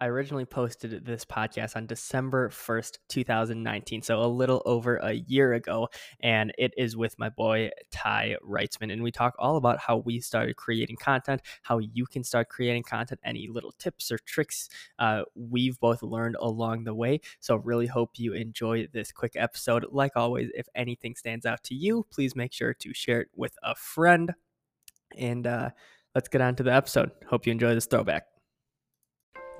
I originally posted this podcast on December 1st, 2019, so a little over a year ago, and it is with my boy Ty Reitzman. And we talk all about how we started creating content, how you can start creating content, any little tips or tricks uh, we've both learned along the way. So, really hope you enjoy this quick episode. Like always, if anything stands out to you, please make sure to share it with a friend. And uh, let's get on to the episode. Hope you enjoy this throwback.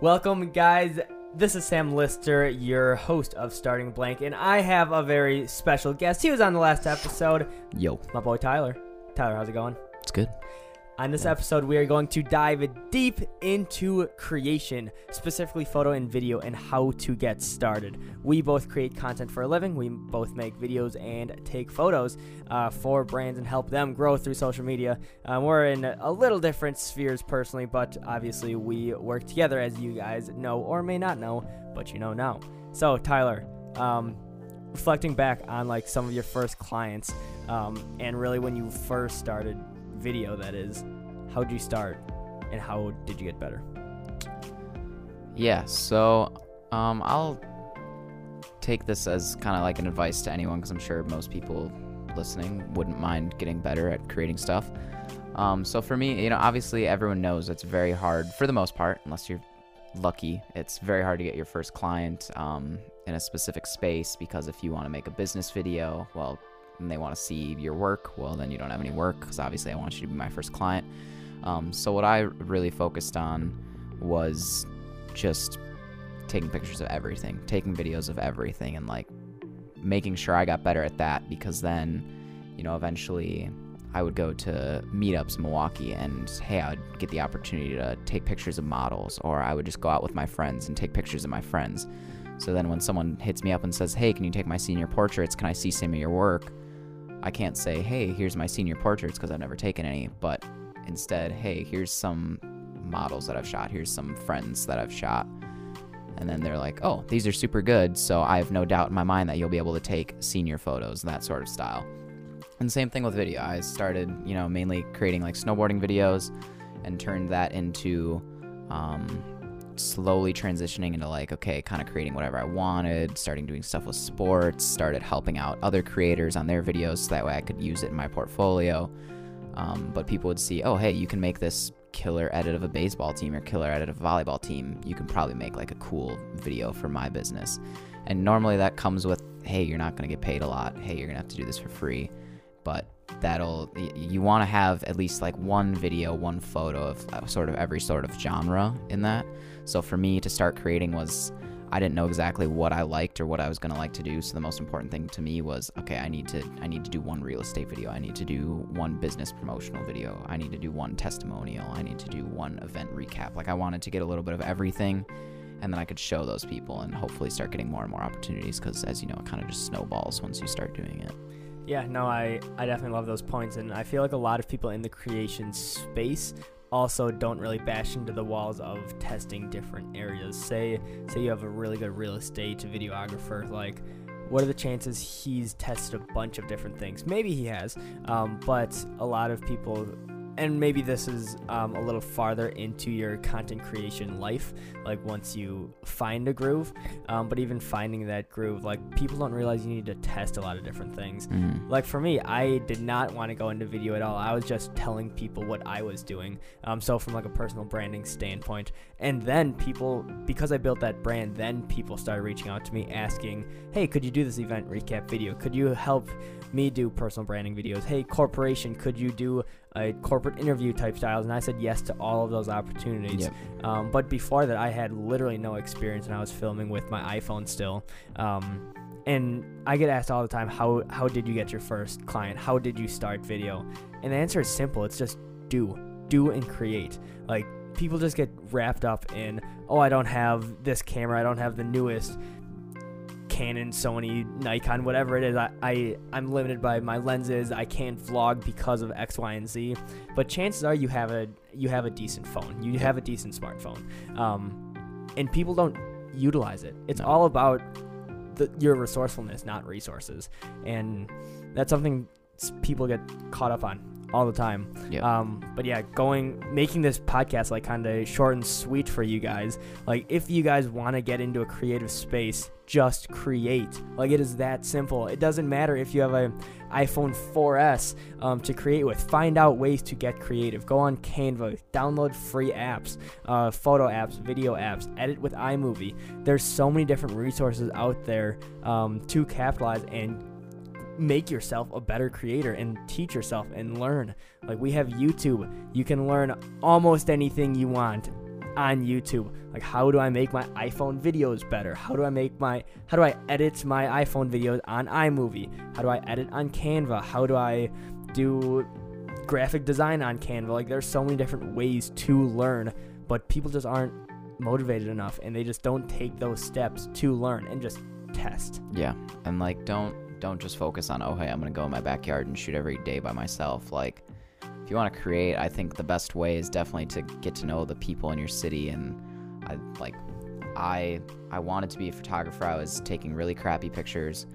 Welcome, guys. This is Sam Lister, your host of Starting Blank, and I have a very special guest. He was on the last episode. Yo, My boy Tyler. Tyler, how's it going? it's good. On this episode, we are going to dive deep into creation, specifically photo and video, and how to get started. We both create content for a living. We both make videos and take photos uh, for brands and help them grow through social media. Um, we're in a little different spheres personally, but obviously we work together, as you guys know or may not know, but you know now. So, Tyler, um, reflecting back on like some of your first clients, um, and really when you first started video, that is, how did you start, and how did you get better? Yeah, so um, I'll take this as kind of like an advice to anyone because I'm sure most people listening wouldn't mind getting better at creating stuff. Um, so for me, you know, obviously everyone knows it's very hard for the most part, unless you're lucky. It's very hard to get your first client um, in a specific space because if you want to make a business video, well, and they want to see your work, well, then you don't have any work because obviously I want you to be my first client. Um, so what I really focused on was just taking pictures of everything, taking videos of everything, and like making sure I got better at that because then, you know, eventually I would go to meetups in Milwaukee and hey, I would get the opportunity to take pictures of models, or I would just go out with my friends and take pictures of my friends. So then when someone hits me up and says, hey, can you take my senior portraits? Can I see some of your work? I can't say, hey, here's my senior portraits because I've never taken any, but instead, hey, here's some models that I've shot, here's some friends that I've shot. And then they're like, oh, these are super good. So I have no doubt in my mind that you'll be able to take senior photos, that sort of style. And same thing with video. I started, you know, mainly creating like snowboarding videos and turned that into um, slowly transitioning into like, okay, kind of creating whatever I wanted, starting doing stuff with sports, started helping out other creators on their videos so that way I could use it in my portfolio. Um, but people would see, oh, hey, you can make this killer edit of a baseball team or killer edit of a volleyball team. You can probably make like a cool video for my business. And normally that comes with, hey, you're not going to get paid a lot. Hey, you're going to have to do this for free. But that'll, you want to have at least like one video, one photo of uh, sort of every sort of genre in that. So for me to start creating was I didn't know exactly what I liked or what I was going to like to do. So the most important thing to me was, okay, I need to I need to do one real estate video. I need to do one business promotional video. I need to do one testimonial. I need to do one event recap. Like I wanted to get a little bit of everything and then I could show those people and hopefully start getting more and more opportunities cuz as you know, it kind of just snowballs once you start doing it. Yeah, no, I, I definitely love those points, and I feel like a lot of people in the creation space also don't really bash into the walls of testing different areas. Say say you have a really good real estate videographer, like what are the chances he's tested a bunch of different things? Maybe he has, um, but a lot of people and maybe this is um, a little farther into your content creation life like once you find a groove um, but even finding that groove like people don't realize you need to test a lot of different things. Mm. like for me i did not want to go into video at all. I was just telling people what i was doing um, so from like a personal branding standpoint. And then people because i built that brand then people started reaching out to me asking hey could you do this event recap video? Could you help me do personal branding videos hey corporation could you do a corporate interview type styles and i said yes to all of those opportunities Yep. um, but before that, I had literally no experience, and I was filming with my iPhone still. Um, and I get asked all the time, how how did you get your first client? How did you start video? And the answer is simple. It's just do, do and create. Like people just get wrapped up in, oh, I don't have this camera, I don't have the newest. Canon, Sony, Nikon, whatever it is, I, I I'm limited by my lenses. I can't vlog because of X, Y, and Z. But chances are you have a you have a decent phone. You have a decent smartphone, um, and people don't utilize it. It's No. all about the, your resourcefulness, not resources, and that's something people get caught up on. All the time. Um, but yeah, going making this podcast like kind of short and sweet for you guys. Like if you guys want to get into a creative space, just create. Like it is that simple. It doesn't matter if you have a iPhone 4S um, to create with. Find out ways to get creative. Go on Canva, download free apps, uh, photo apps, video apps, edit with iMovie. There's so many different resources out there um, to capitalize and make yourself a better creator and teach yourself and learn. Like we have YouTube, you can learn almost anything you want on YouTube. Like how do I make my iPhone videos better? How do I make my how do I edit my iPhone videos on iMovie? How do I edit on Canva? How do I do graphic design on Canva? Like there's so many different ways to learn, but people just aren't motivated enough and they just don't take those steps to learn and just test. Yeah, and like don't don't just focus on oh hey I'm gonna go in my backyard and shoot every day by myself. Like if you want to create, I think the best way is definitely to get to know the people in your city. And I like I I wanted to be a photographer. I was taking really crappy pictures,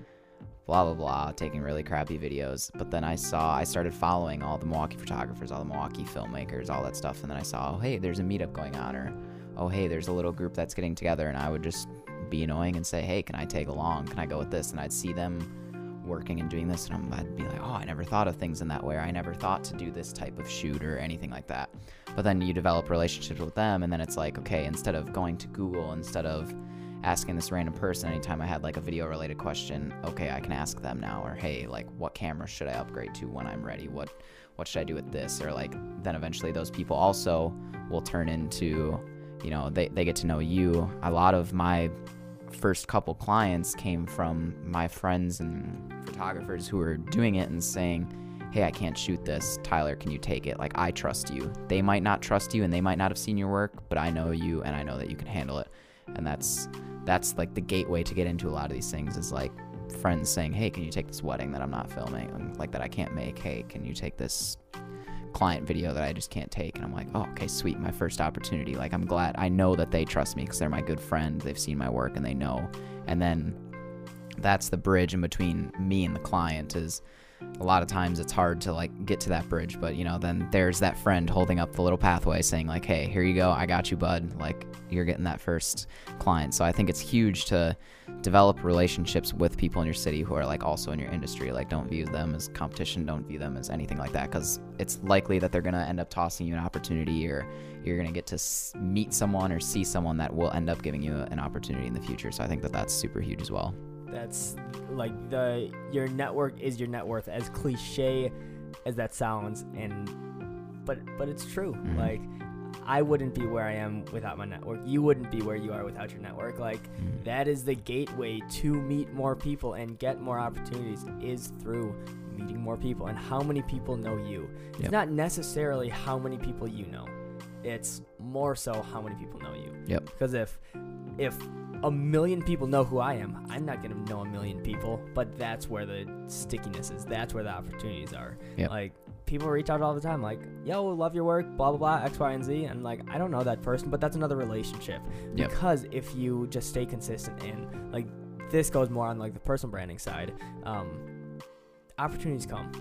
blah blah blah, taking really crappy videos. But then I saw I started following all the Milwaukee photographers, all the Milwaukee filmmakers, all that stuff. And then I saw oh hey there's a meetup going on or oh hey there's a little group that's getting together and I would just be annoying and say hey can I tag along? Can I go with this? And I'd see them working and doing this and I'd be like, "Oh, I never thought of things in that way. Or I never thought to do this type of shoot or anything like that." But then you develop relationships with them and then it's like, okay, instead of going to Google, instead of asking this random person anytime I had like a video related question, okay, I can ask them now or hey, like what camera should I upgrade to when I'm ready? What what should I do with this? Or like then eventually those people also will turn into, you know, they, they get to know you. A lot of my first couple clients came from my friends and photographers who were doing it and saying, Hey, I can't shoot this. Tyler, can you take it? Like, I trust you. They might not trust you and they might not have seen your work, but I know you and I know that you can handle it. And that's that's like the gateway to get into a lot of these things is like friends saying, Hey, can you take this wedding that I'm not filming? Like that I can't make. Hey, can you take this client video that I just can't take. And I'm like, oh, okay, sweet, my first opportunity. Like, I'm glad I know that they trust me because they're my good friend. They've seen my work and they know. And then that's the bridge in between me and the client is a lot of times it's hard to like get to that bridge but you know then there's that friend holding up the little pathway saying like hey here you go i got you bud like you're getting that first client. So i think it's huge to develop relationships with people in your city who are like also in your industry like don't view them as competition don't view them as anything like that because it's likely that they're going to end up tossing you an opportunity or you're going to get to meet someone or see someone that will end up giving you an opportunity in the future. So i think that that's super huge as well that's like the your network is your net worth as cliche as that sounds and but but it's true mm-hmm. like I wouldn't be where I am without my network. You wouldn't be where you are without your network. Like mm-hmm. that is the gateway to meet more people and get more opportunities is through meeting more people and how many people know you. Yep. It's not necessarily how many people you know. It's more so how many people know you. Yep. Because if if a million people know who I am. I'm not gonna know a million people, but that's where the stickiness is. That's where the opportunities are. Yep. Like people reach out all the time, like, "Yo, love your work," blah blah blah, X, Y, and Z, and like I don't know that person, but that's another relationship. Yep. Because if you just stay consistent and like this goes more on like the personal branding side, um, opportunities come,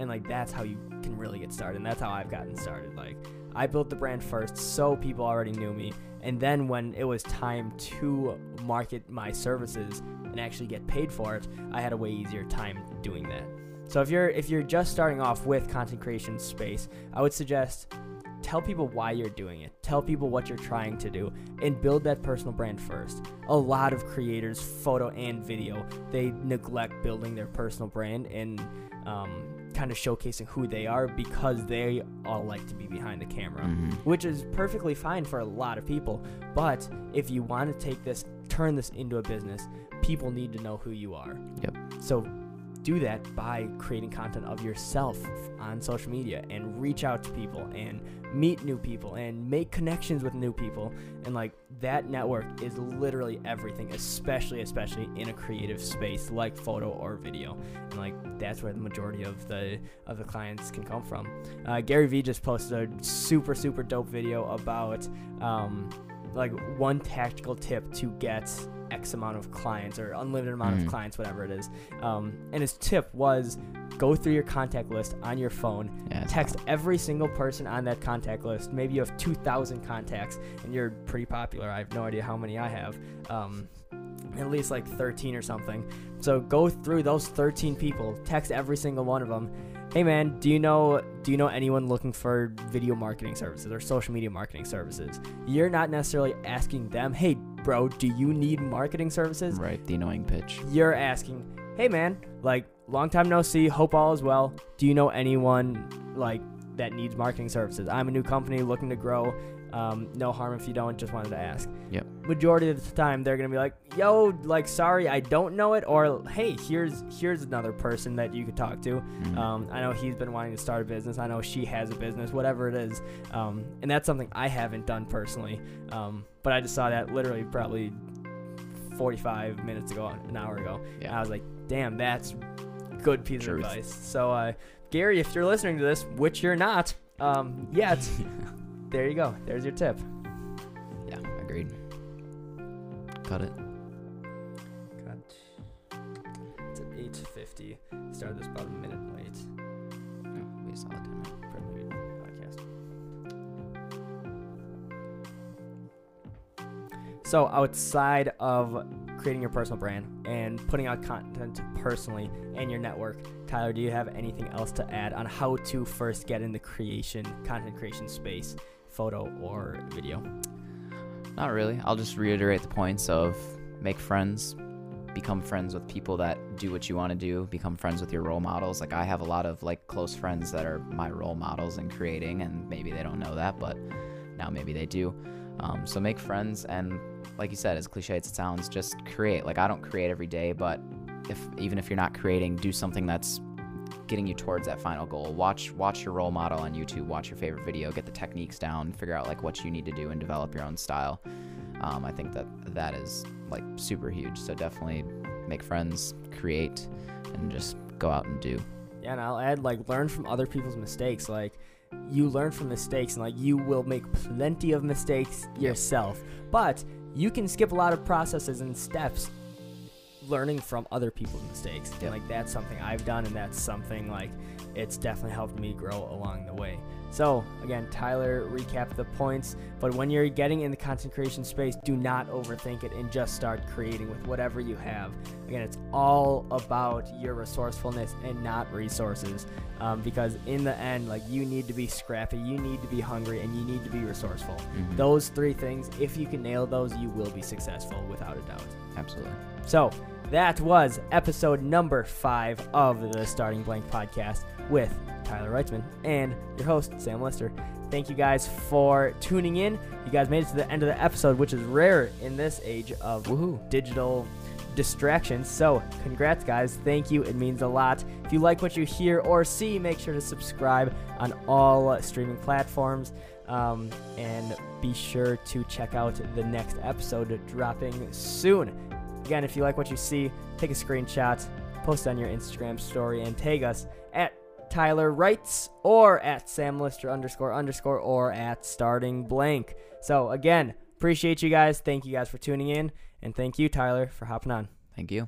and like that's how you can really get started. And that's how I've gotten started. Like I built the brand first, so people already knew me. And then when it was time to market my services and actually get paid for it, I had a way easier time doing that. So if you're if you're just starting off with content creation space, I would suggest tell people why you're doing it. Tell people what you're trying to do and build that personal brand first. A lot of creators, photo and video, they neglect building their personal brand and um, kind of showcasing who they are because they all like to be behind the camera, mm-hmm. which is perfectly fine for a lot of people. But if you want to take this, turn this into a business, people need to know who you are. Yep. So do that by creating content of yourself on social media and reach out to people and meet new people and make connections with new people. And like that network is literally everything especially especially in a creative space like photo or video. And like that's where the majority of the of the clients can come from. Uh, gary vee just posted a super super dope video about um, like one tactical tip to get X amount of clients or unlimited amount Mhm. of clients, whatever it is. Um, and his tip was go through your contact list on your phone, Yeah, text every single person on that contact list. Maybe you have 2,000 contacts and you're pretty popular. I have no idea how many I have. Um, at least like 13 or something. So go through those 13 people, text every single one of them. Hey man, do you know do you know anyone looking for video marketing services or social media marketing services? You're not necessarily asking them, "Hey bro, do you need marketing services?" right. The annoying pitch. You're asking, "Hey man, like long time no see, hope all is well. Do you know anyone like that needs marketing services? I'm a new company looking to grow. Um, no harm if you don't. Just wanted to ask." Yep. Majority of the time, they're gonna be like, "Yo, like sorry, I don't know it," or "Hey, here's here's another person that you could talk to." Mhm. Um, I know he's been wanting to start a business. I know she has a business, whatever it is. Um, and that's something I haven't done personally. Um, but I just saw that literally probably 45 minutes ago, an hour ago. And Yeah. I was like, damn, that's good piece Truth. of advice. So, uh, Gary, if you're listening to this, which you're not um, yet, there you go. There's your tip. yeah. Agreed. Cut it. Cut. It's at 8:50. Started this about a minute late. We saw it. didn't we? Pretty good podcast. So, outside of creating your personal brand and putting out content personally and your network, Tyler, do you have anything else to add on how to first get in the creation, content creation space, photo or video? Not really. I'll just reiterate the points of make friends, become friends with people that do what you want to do, become friends with your role models. Like I have a lot of like close friends that are my role models in creating and maybe they don't know that, but now maybe they do. Um, so make friends and like you said, as cliche as it sounds, just create. Like I don't create every day, but if even if you're not creating, do something that's getting you towards that final goal. Watch watch your role model on YouTube, watch your favorite video, get the techniques down, figure out like what you need to do and develop your own style. Um, I think that that is like super huge. So definitely make friends, create, and just go out and do. Yeah, and I'll add like learn from other people's mistakes. Like you learn from mistakes, and like you will make plenty of mistakes yourself, but you can skip a lot of processes and steps learning from other people's mistakes. And like that's something I've done, and that's something like it's definitely helped me grow along the way. So again, Tyler recap the points, but when you're getting in the content creation space, do not overthink it and just start creating with whatever you have. Again, it's all about your resourcefulness and not resources, um, because in the end, like you need to be scrappy, you need to be hungry, and you need to be resourceful. Mhm. Those three things, if you can nail those, you will be successful without a doubt. Absolutely. So that was episode number five of the Starting Blank podcast with Tyler Reitzman and your host, Sam Lister. Thank you guys for tuning in. You guys made it to the end of the episode, which is rare in this age of Woohoo. digital distractions. So, congrats, guys. Thank you. It means a lot. If you like what you hear or see, make sure to subscribe on all uh, streaming platforms. Um, and be sure to check out the next episode dropping soon. Again, if you like what you see, take a screenshot, post on your Instagram story, and tag us at Tyler Wrights or at Sam Lister underscore underscore or at starting blank. So again, appreciate you guys. Thank you guys for tuning in. And thank you, Tyler, for hopping on. Thank you.